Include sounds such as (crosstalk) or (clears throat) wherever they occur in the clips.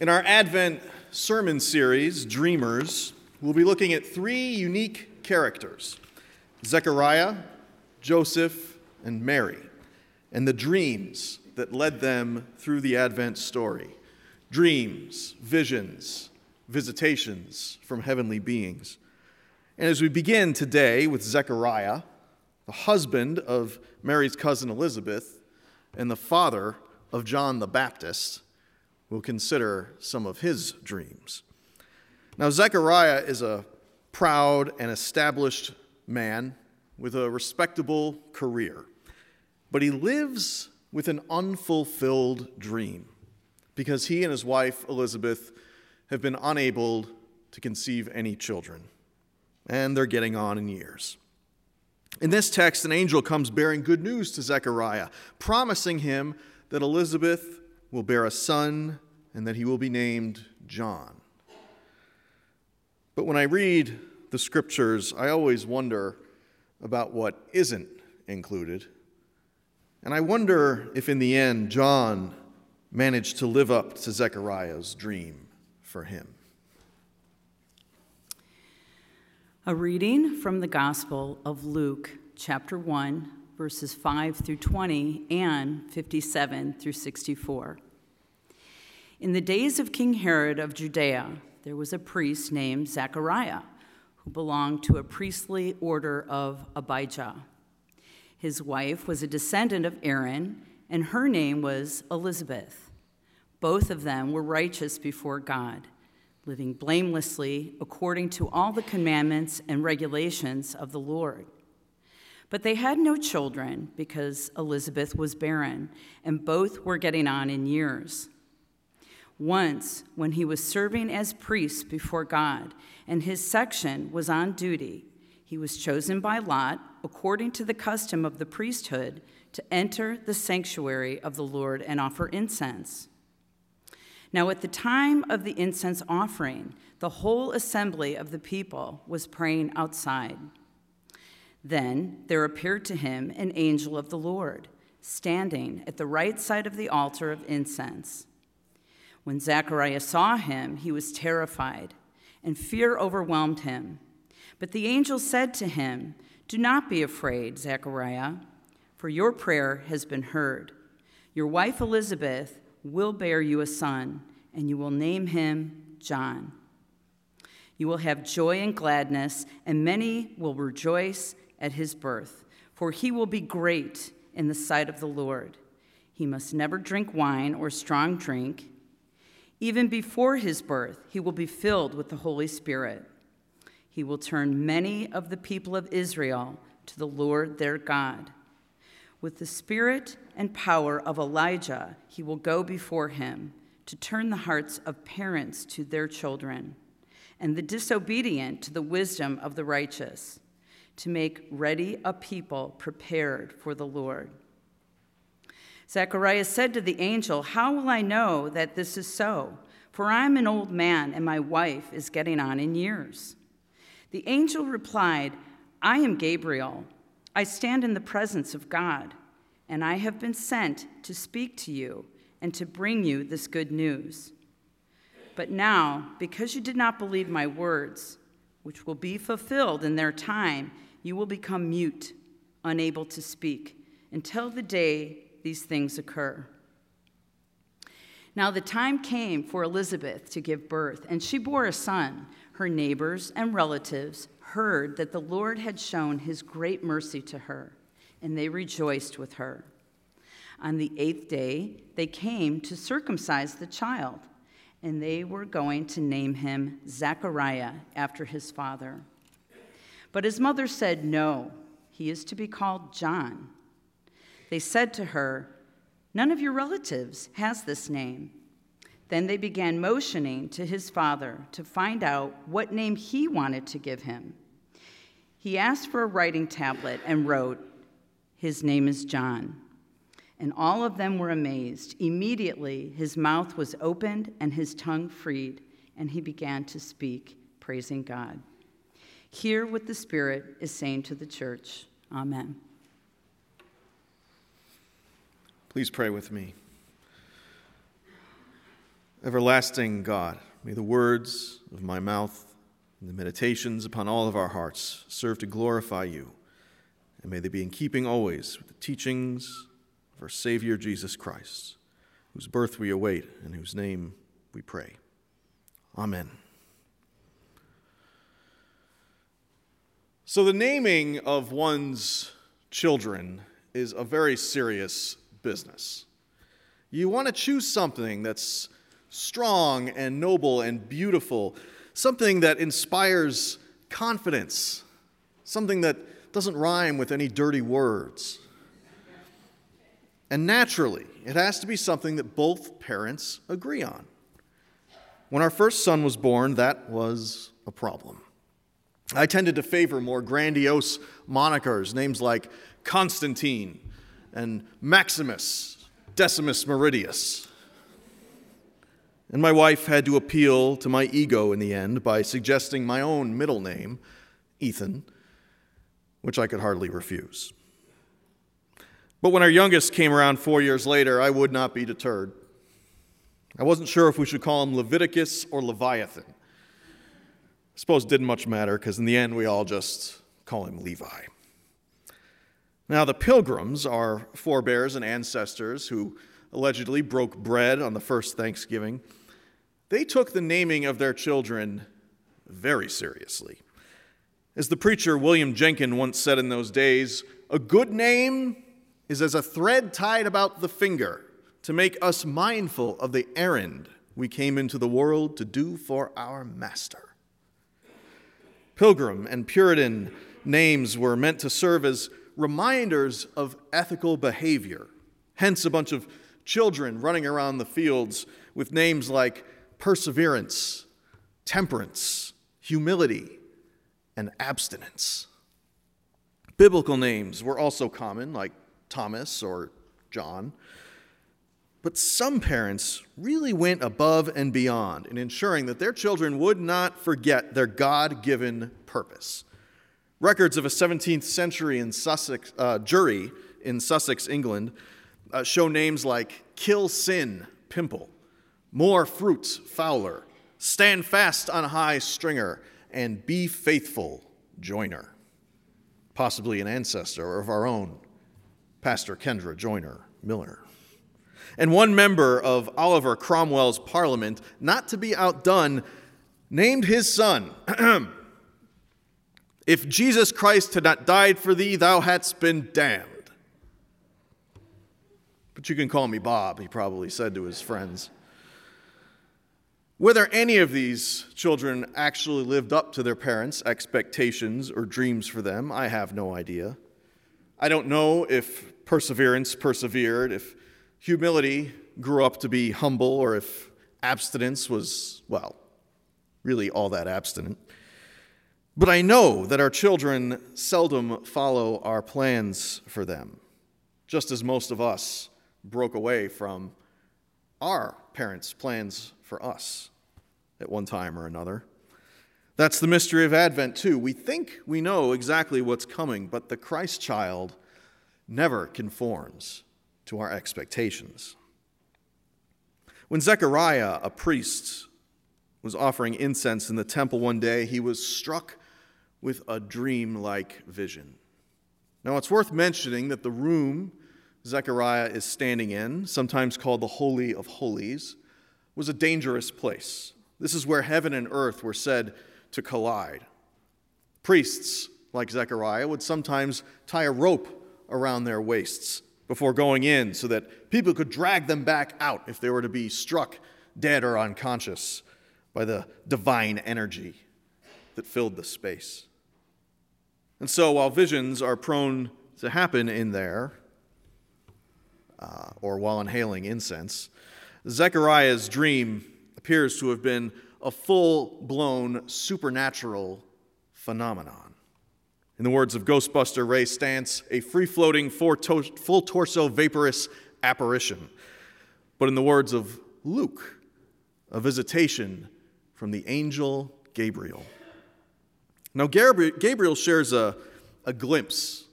In our Advent sermon series, Dreamers, we'll be looking at three unique characters Zechariah, Joseph, and Mary, and the dreams that led them through the Advent story. Dreams, visions, visitations from heavenly beings. And as we begin today with Zechariah, the husband of Mary's cousin Elizabeth and the father of John the Baptist, we'll consider some of his dreams. Now, Zechariah is a proud and established man with a respectable career, but he lives with an unfulfilled dream because he and his wife, Elizabeth, have been unable to conceive any children, and they're getting on in years. In this text, an angel comes bearing good news to Zechariah, promising him that Elizabeth will bear a son and that he will be named John. But when I read the scriptures, I always wonder about what isn't included. And I wonder if in the end, John managed to live up to Zechariah's dream for him. A reading from the Gospel of Luke, chapter 1, verses 5 through 20 and 57 through 64. In the days of King Herod of Judea, there was a priest named Zechariah who belonged to a priestly order of Abijah. His wife was a descendant of Aaron, and her name was Elizabeth. Both of them were righteous before God, living blamelessly according to all the commandments and regulations of the Lord. But they had no children because Elizabeth was barren, and both were getting on in years. Once, when he was serving as priest before God, and his section was on duty, he was chosen by Lot, according to the custom of the priesthood, to enter the sanctuary of the Lord and offer incense. Now, at the time of the incense offering, the whole assembly of the people was praying outside. Then there appeared to him an angel of the Lord, standing at the right side of the altar of incense. When Zechariah saw him, he was terrified, and fear overwhelmed him. But the angel said to him, Do not be afraid, Zechariah, for your prayer has been heard. Your wife Elizabeth will bear you a son, and you will name him John. You will have joy and gladness, and many will rejoice at his birth, for he will be great in the sight of the Lord. He must never drink wine or strong drink even before his birth, he will be filled with the Holy Spirit. He will turn many of the people of Israel to the Lord their God. With the spirit and power of Elijah, he will go before him to turn the hearts of parents to their children, and the disobedient to the wisdom of the righteous, to make ready a people prepared for the Lord. Zechariah said to the angel, How will I know that this is so? For I am an old man, and my wife is getting on in years. The angel replied, I am Gabriel. I stand in the presence of God, and I have been sent to speak to you and to bring you this good news. But now, because you did not believe my words, which will be fulfilled in their time, you will become mute, unable to speak, until the day these things occur. Now the time came for Elizabeth to give birth, and she bore a son. Her neighbors and relatives heard that the Lord had shown his great mercy to her, and they rejoiced with her. On the eighth day, they came to circumcise the child, and they were going to name him Zechariah after his father. But his mother said, No, he is to be called John. They said to her, None of your relatives has this name. Then they began motioning to his father to find out what name he wanted to give him. He asked for a writing tablet and wrote, His name is John. And all of them were amazed. Immediately his mouth was opened and his tongue freed, and he began to speak, praising God. Hear what the Spirit is saying to the church. Amen. Please pray with me. Everlasting God, may the words of my mouth and the meditations upon all of our hearts serve to glorify you, and may they be in keeping always with the teachings of our Savior Jesus Christ, whose birth we await and whose name we pray. Amen. So, the naming of one's children is a very serious business. You want to choose something that's strong and noble and beautiful, something that inspires confidence, something that doesn't rhyme with any dirty words. And naturally, it has to be something that both parents agree on. When our first son was born, that was a problem. I tended to favor more grandiose monikers, names like Constantine and Maximus, Decimus Meridius. And my wife had to appeal to my ego in the end by suggesting my own middle name, Ethan, which I could hardly refuse. But when our youngest came around four years later, I would not be deterred. I wasn't sure if we should call him Leviticus or Leviathan. I suppose it didn't much matter because in the end we all just call him Levi. Now, the pilgrims, our forebears and ancestors who allegedly broke bread on the first Thanksgiving, they took the naming of their children very seriously. As the preacher William Jenkin once said in those days, a good name is as a thread tied about the finger to make us mindful of the errand we came into the world to do for our Master. Pilgrim and Puritan names were meant to serve as reminders of ethical behavior. Hence, a bunch of children running around the fields with names like perseverance, temperance, humility, and abstinence. Biblical names were also common, like Thomas or John. But some parents really went above and beyond in ensuring that their children would not forget their God given purpose. Records of a 17th century in Sussex, uh, jury in Sussex, England, uh, show names like Kill Sin, Pimple, More Fruits, Fowler, Stand Fast on High, Stringer, and Be Faithful, Joiner. Possibly an ancestor of our own, Pastor Kendra Joiner Miller. And one member of Oliver Cromwell's parliament, not to be outdone, named his son, (clears throat) If Jesus Christ had not died for thee, thou hadst been damned. But you can call me Bob, he probably said to his friends. Whether any of these children actually lived up to their parents' expectations or dreams for them, I have no idea. I don't know if perseverance persevered, if humility grew up to be humble or if abstinence was, well, really all that abstinent. But I know that our children seldom follow our plans for them, just as most of us broke away from our parents' plans for us at one time or another. That's the mystery of Advent, too. We think we know exactly what's coming, but the Christ child never conforms to our expectations. When Zechariah, a priest, was offering incense in the temple one day, he was struck with a dream like vision. Now, it's worth mentioning that the room Zechariah is standing in, sometimes called the Holy of Holies, was a dangerous place. This is where heaven and earth were said to collide. Priests, like Zechariah, would sometimes tie a rope around their waists before going in so that people could drag them back out if they were to be struck dead or unconscious by the divine energy that filled the space. And so, while visions are prone to happen in there, uh, or while inhaling incense, Zechariah's dream appears to have been a full blown supernatural phenomenon. In the words of Ghostbuster Ray Stantz, a free floating, full torso, vaporous apparition. But in the words of Luke, a visitation from the angel Gabriel. Now, Gabriel shares a, a glimpse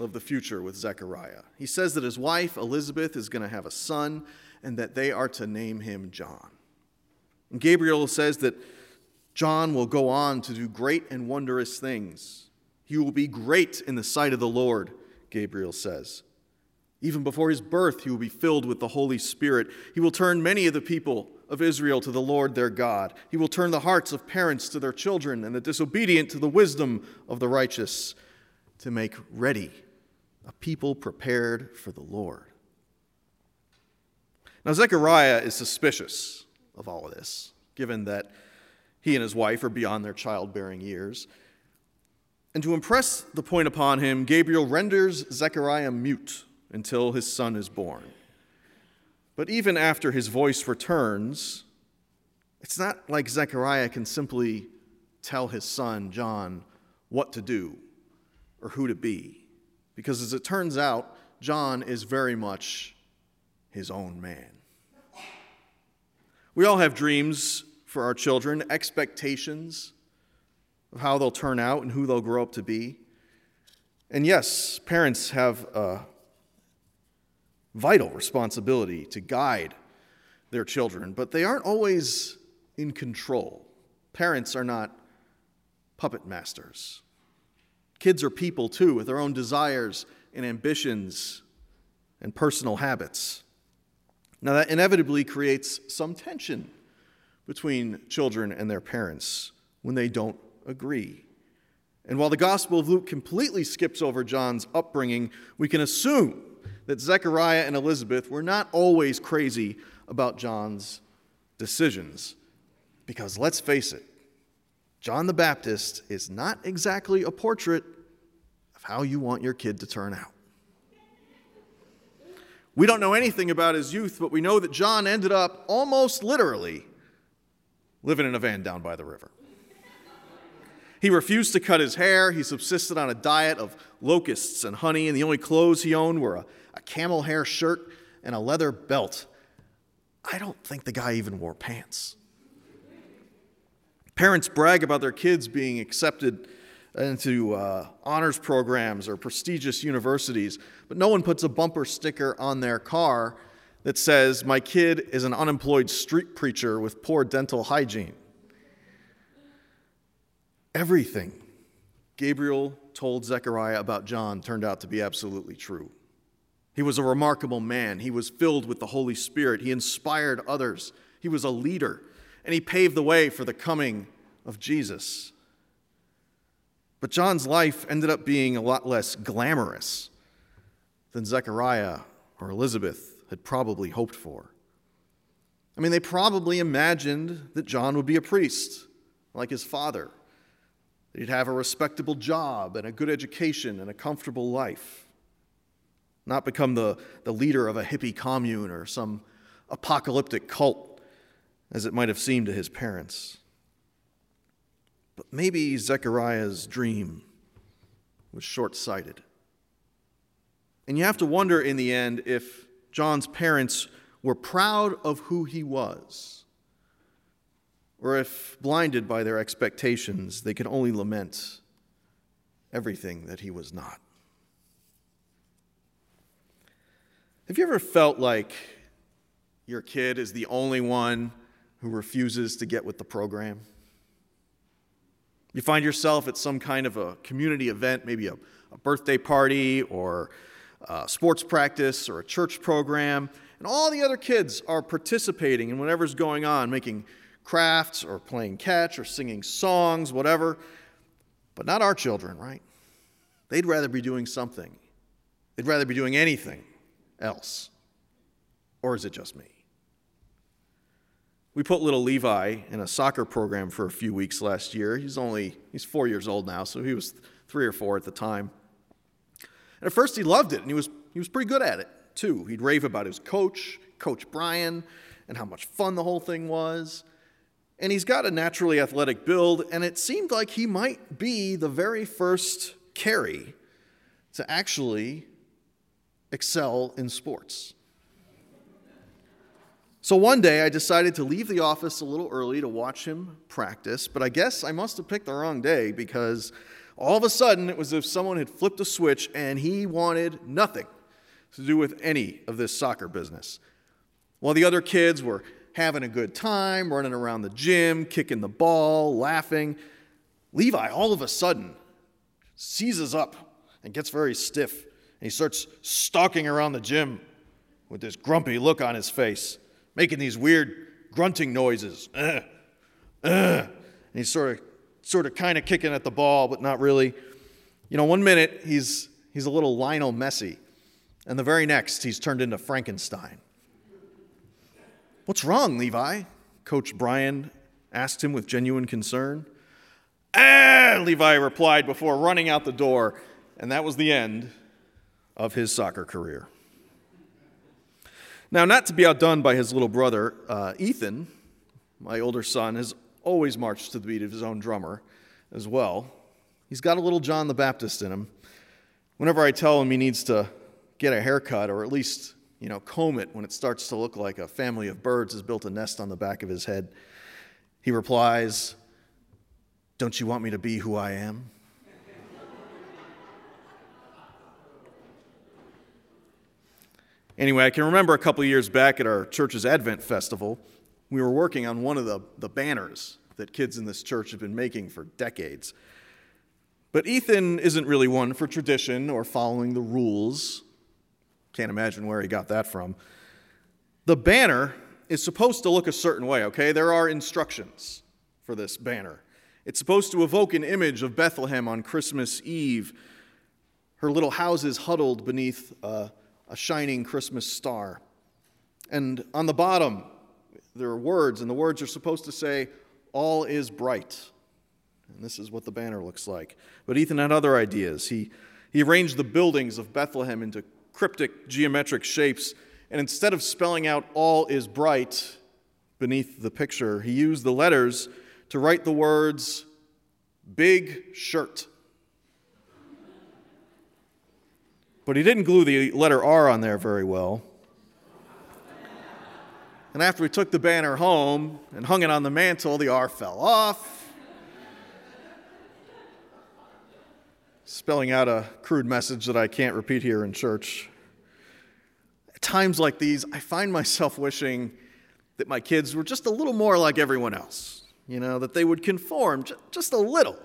of the future with Zechariah. He says that his wife, Elizabeth, is going to have a son and that they are to name him John. And Gabriel says that John will go on to do great and wondrous things. He will be great in the sight of the Lord, Gabriel says. Even before his birth, he will be filled with the Holy Spirit. He will turn many of the people of Israel to the Lord their God. He will turn the hearts of parents to their children and the disobedient to the wisdom of the righteous to make ready a people prepared for the Lord. Now, Zechariah is suspicious of all of this, given that he and his wife are beyond their childbearing years. And to impress the point upon him, Gabriel renders Zechariah mute until his son is born. But even after his voice returns, it's not like Zechariah can simply tell his son, John, what to do or who to be. Because as it turns out, John is very much his own man. We all have dreams for our children, expectations of how they'll turn out and who they'll grow up to be. And yes, parents have a vital responsibility to guide their children, but they aren't always in control. Parents are not puppet masters. Kids are people too, with their own desires and ambitions and personal habits. Now, that inevitably creates some tension between children and their parents when they don't agree. And while the Gospel of Luke completely skips over John's upbringing, we can assume that Zechariah and Elizabeth were not always crazy about John's decisions. Because let's face it, John the Baptist is not exactly a portrait of how you want your kid to turn out. We don't know anything about his youth, but we know that John ended up almost literally living in a van down by the river. He refused to cut his hair. He subsisted on a diet of locusts and honey, and the only clothes he owned were a, a camel hair shirt and a leather belt. I don't think the guy even wore pants. Parents brag about their kids being accepted into uh, honors programs or prestigious universities, but no one puts a bumper sticker on their car that says, My kid is an unemployed street preacher with poor dental hygiene. Everything Gabriel told Zechariah about John turned out to be absolutely true. He was a remarkable man. He was filled with the Holy Spirit. He inspired others. He was a leader, and he paved the way for the coming of Jesus. But John's life ended up being a lot less glamorous than Zechariah or Elizabeth had probably hoped for. I mean, they probably imagined that John would be a priest, like his father, that he'd have a respectable job and a good education and a comfortable life, not become the, the leader of a hippie commune or some apocalyptic cult, as it might have seemed to his parents. But maybe Zechariah's dream was short sighted. And you have to wonder in the end if John's parents were proud of who he was, or if, blinded by their expectations, they could only lament everything that he was not. Have you ever felt like your kid is the only one who refuses to get with the program? You find yourself at some kind of a community event, maybe a, a birthday party or a sports practice or a church program, and all the other kids are participating in whatever's going on, making crafts or playing catch or singing songs, whatever. But not our children, right? They'd rather be doing something. They'd rather be doing anything else. Or is it just me? We put little Levi in a soccer program for a few weeks last year. He's only he's 4 years old now, so he was 3 or 4 at the time. And at first he loved it and he was he was pretty good at it too. He'd rave about his coach, Coach Brian, and how much fun the whole thing was. And he's got a naturally athletic build, and it seemed like he might be the very first Carey to actually excel in sports. So one day I decided to leave the office a little early to watch him practice, but I guess I must have picked the wrong day because all of a sudden it was as if someone had flipped a switch and he wanted nothing to do with any of this soccer business. While the other kids were having a good time, running around the gym, kicking the ball, laughing. Levi, all of a sudden, seizes up and gets very stiff. He starts stalking around the gym with this grumpy look on his face, making these weird grunting noises. Uh, uh. And he's sort of, sort of kind of kicking at the ball, but not really. You know, one minute he's, he's a little Lionel Messi, and the very next he's turned into Frankenstein. What's wrong, Levi? Coach Brian asked him with genuine concern. Ah, Levi replied before running out the door, and that was the end of his soccer career. Now, not to be outdone by his little brother, uh, Ethan, my older son, has always marched to the beat of his own drummer as well. He's got a little John the Baptist in him. Whenever I tell him he needs to get a haircut or at least, you know, comb it when it starts to look like a family of birds has built a nest on the back of his head, he replies, Don't you want me to be who I am? Anyway, I can remember a couple years back at our church's Advent Festival, we were working on one of the, the banners that kids in this church have been making for decades. But Ethan isn't really one for tradition or following the rules. Can't imagine where he got that from. The banner is supposed to look a certain way, okay? There are instructions for this banner. It's supposed to evoke an image of Bethlehem on Christmas Eve, her little houses huddled beneath a, a shining Christmas star. And on the bottom, there are words, and the words are supposed to say, All is bright. And this is what the banner looks like. But Ethan had other ideas. He, he arranged the buildings of Bethlehem into cryptic geometric shapes, and instead of spelling out all is bright beneath the picture, he used the letters to write the words big shirt. But he didn't glue the letter R on there very well. And after we took the banner home and hung it on the mantle, the R fell off. Spelling out a crude message that I can't repeat here in church. At times like these, I find myself wishing that my kids were just a little more like everyone else. You know, that they would conform just a little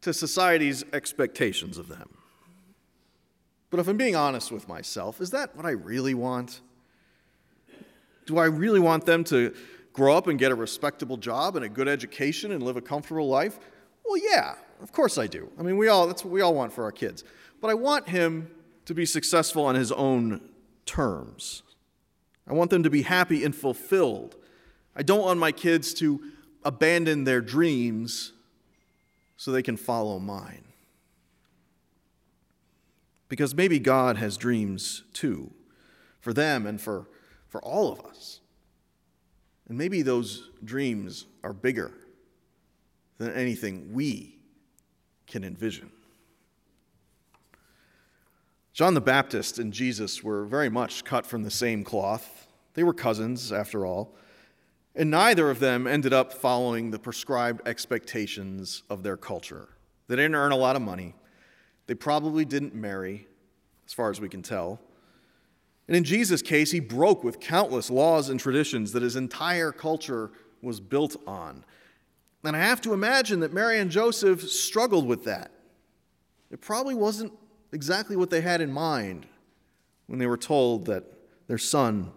to society's expectations of them. But if I'm being honest with myself, is that what I really want? Do I really want them to grow up and get a respectable job and a good education and live a comfortable life? Well, yeah, of course I do. I mean, we all, that's what we all want for our kids. But I want him to be successful on his own terms. I want them to be happy and fulfilled. I don't want my kids to abandon their dreams so they can follow mine. Because maybe God has dreams too, for them and for for all of us. And maybe those dreams are bigger than anything we can envision. John the Baptist and Jesus were very much cut from the same cloth. They were cousins, after all, and neither of them ended up following the prescribed expectations of their culture. They didn't earn a lot of money. They probably didn't marry, as far as we can tell. And in Jesus' case, he broke with countless laws and traditions that his entire culture was built on. And I have to imagine that Mary and Joseph struggled with that. It probably wasn't exactly what they had in mind when they were told that their son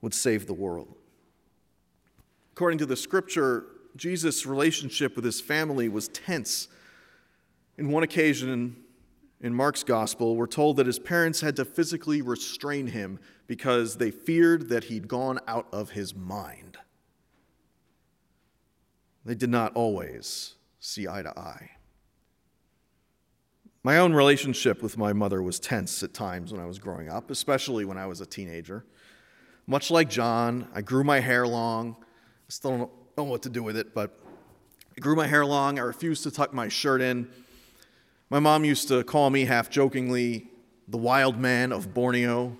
would save the world. According to the scripture, Jesus' relationship with his family was tense. In one occasion, in Mark's gospel, we're told that his parents had to physically restrain him because they feared that he'd gone out of his mind. They did not always see eye to eye. My own relationship with my mother was tense at times when I was growing up, especially when I was a teenager. Much like John, I grew my hair long. I still don't know what to do with it, but I grew my hair long. I refused to tuck my shirt in. My mom used to call me half jokingly the wild man of Borneo.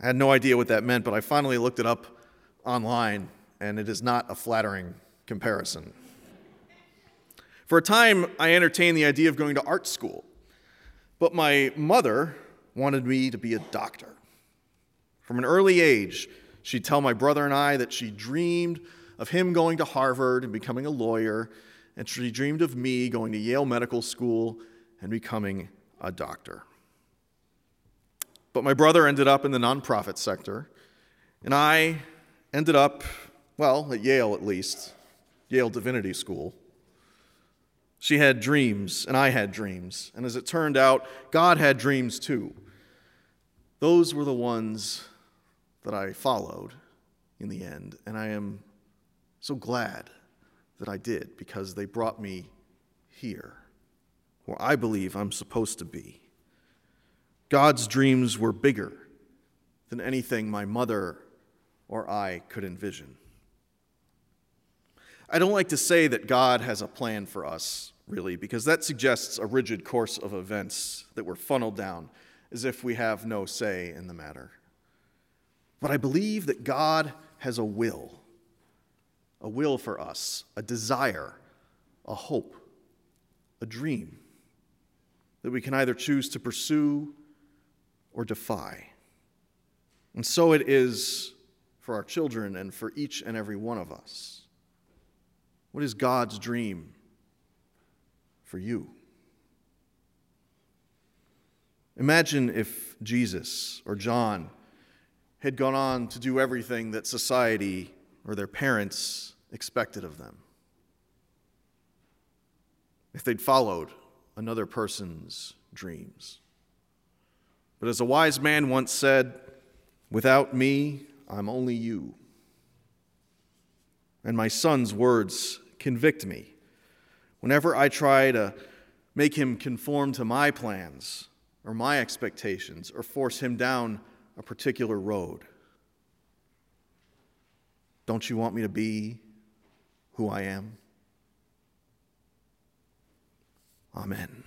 I had no idea what that meant, but I finally looked it up online, and it is not a flattering comparison. For a time, I entertained the idea of going to art school, but my mother wanted me to be a doctor. From an early age, She'd tell my brother and I that she dreamed of him going to Harvard and becoming a lawyer, and she dreamed of me going to Yale Medical School and becoming a doctor. But my brother ended up in the nonprofit sector, and I ended up, well, at Yale at least, Yale Divinity School. She had dreams, and I had dreams. And as it turned out, God had dreams too. Those were the ones that I followed in the end, and I am so glad that I did because they brought me here, where I believe I'm supposed to be. God's dreams were bigger than anything my mother or I could envision. I don't like to say that God has a plan for us, really, because that suggests a rigid course of events that we're funneled down as if we have no say in the matter. But I believe that God has a will, a will for us, a desire, a hope, a dream that we can either choose to pursue or defy. And so it is for our children and for each and every one of us. What is God's dream for you? Imagine if Jesus or John had gone on to do everything that society or their parents expected of them. If they'd followed another person's dreams. But as a wise man once said, without me, I'm only you. And my son's words convict me. Whenever I try to make him conform to my plans or my expectations or force him down a particular road. Don't you want me to be who I am? Amen.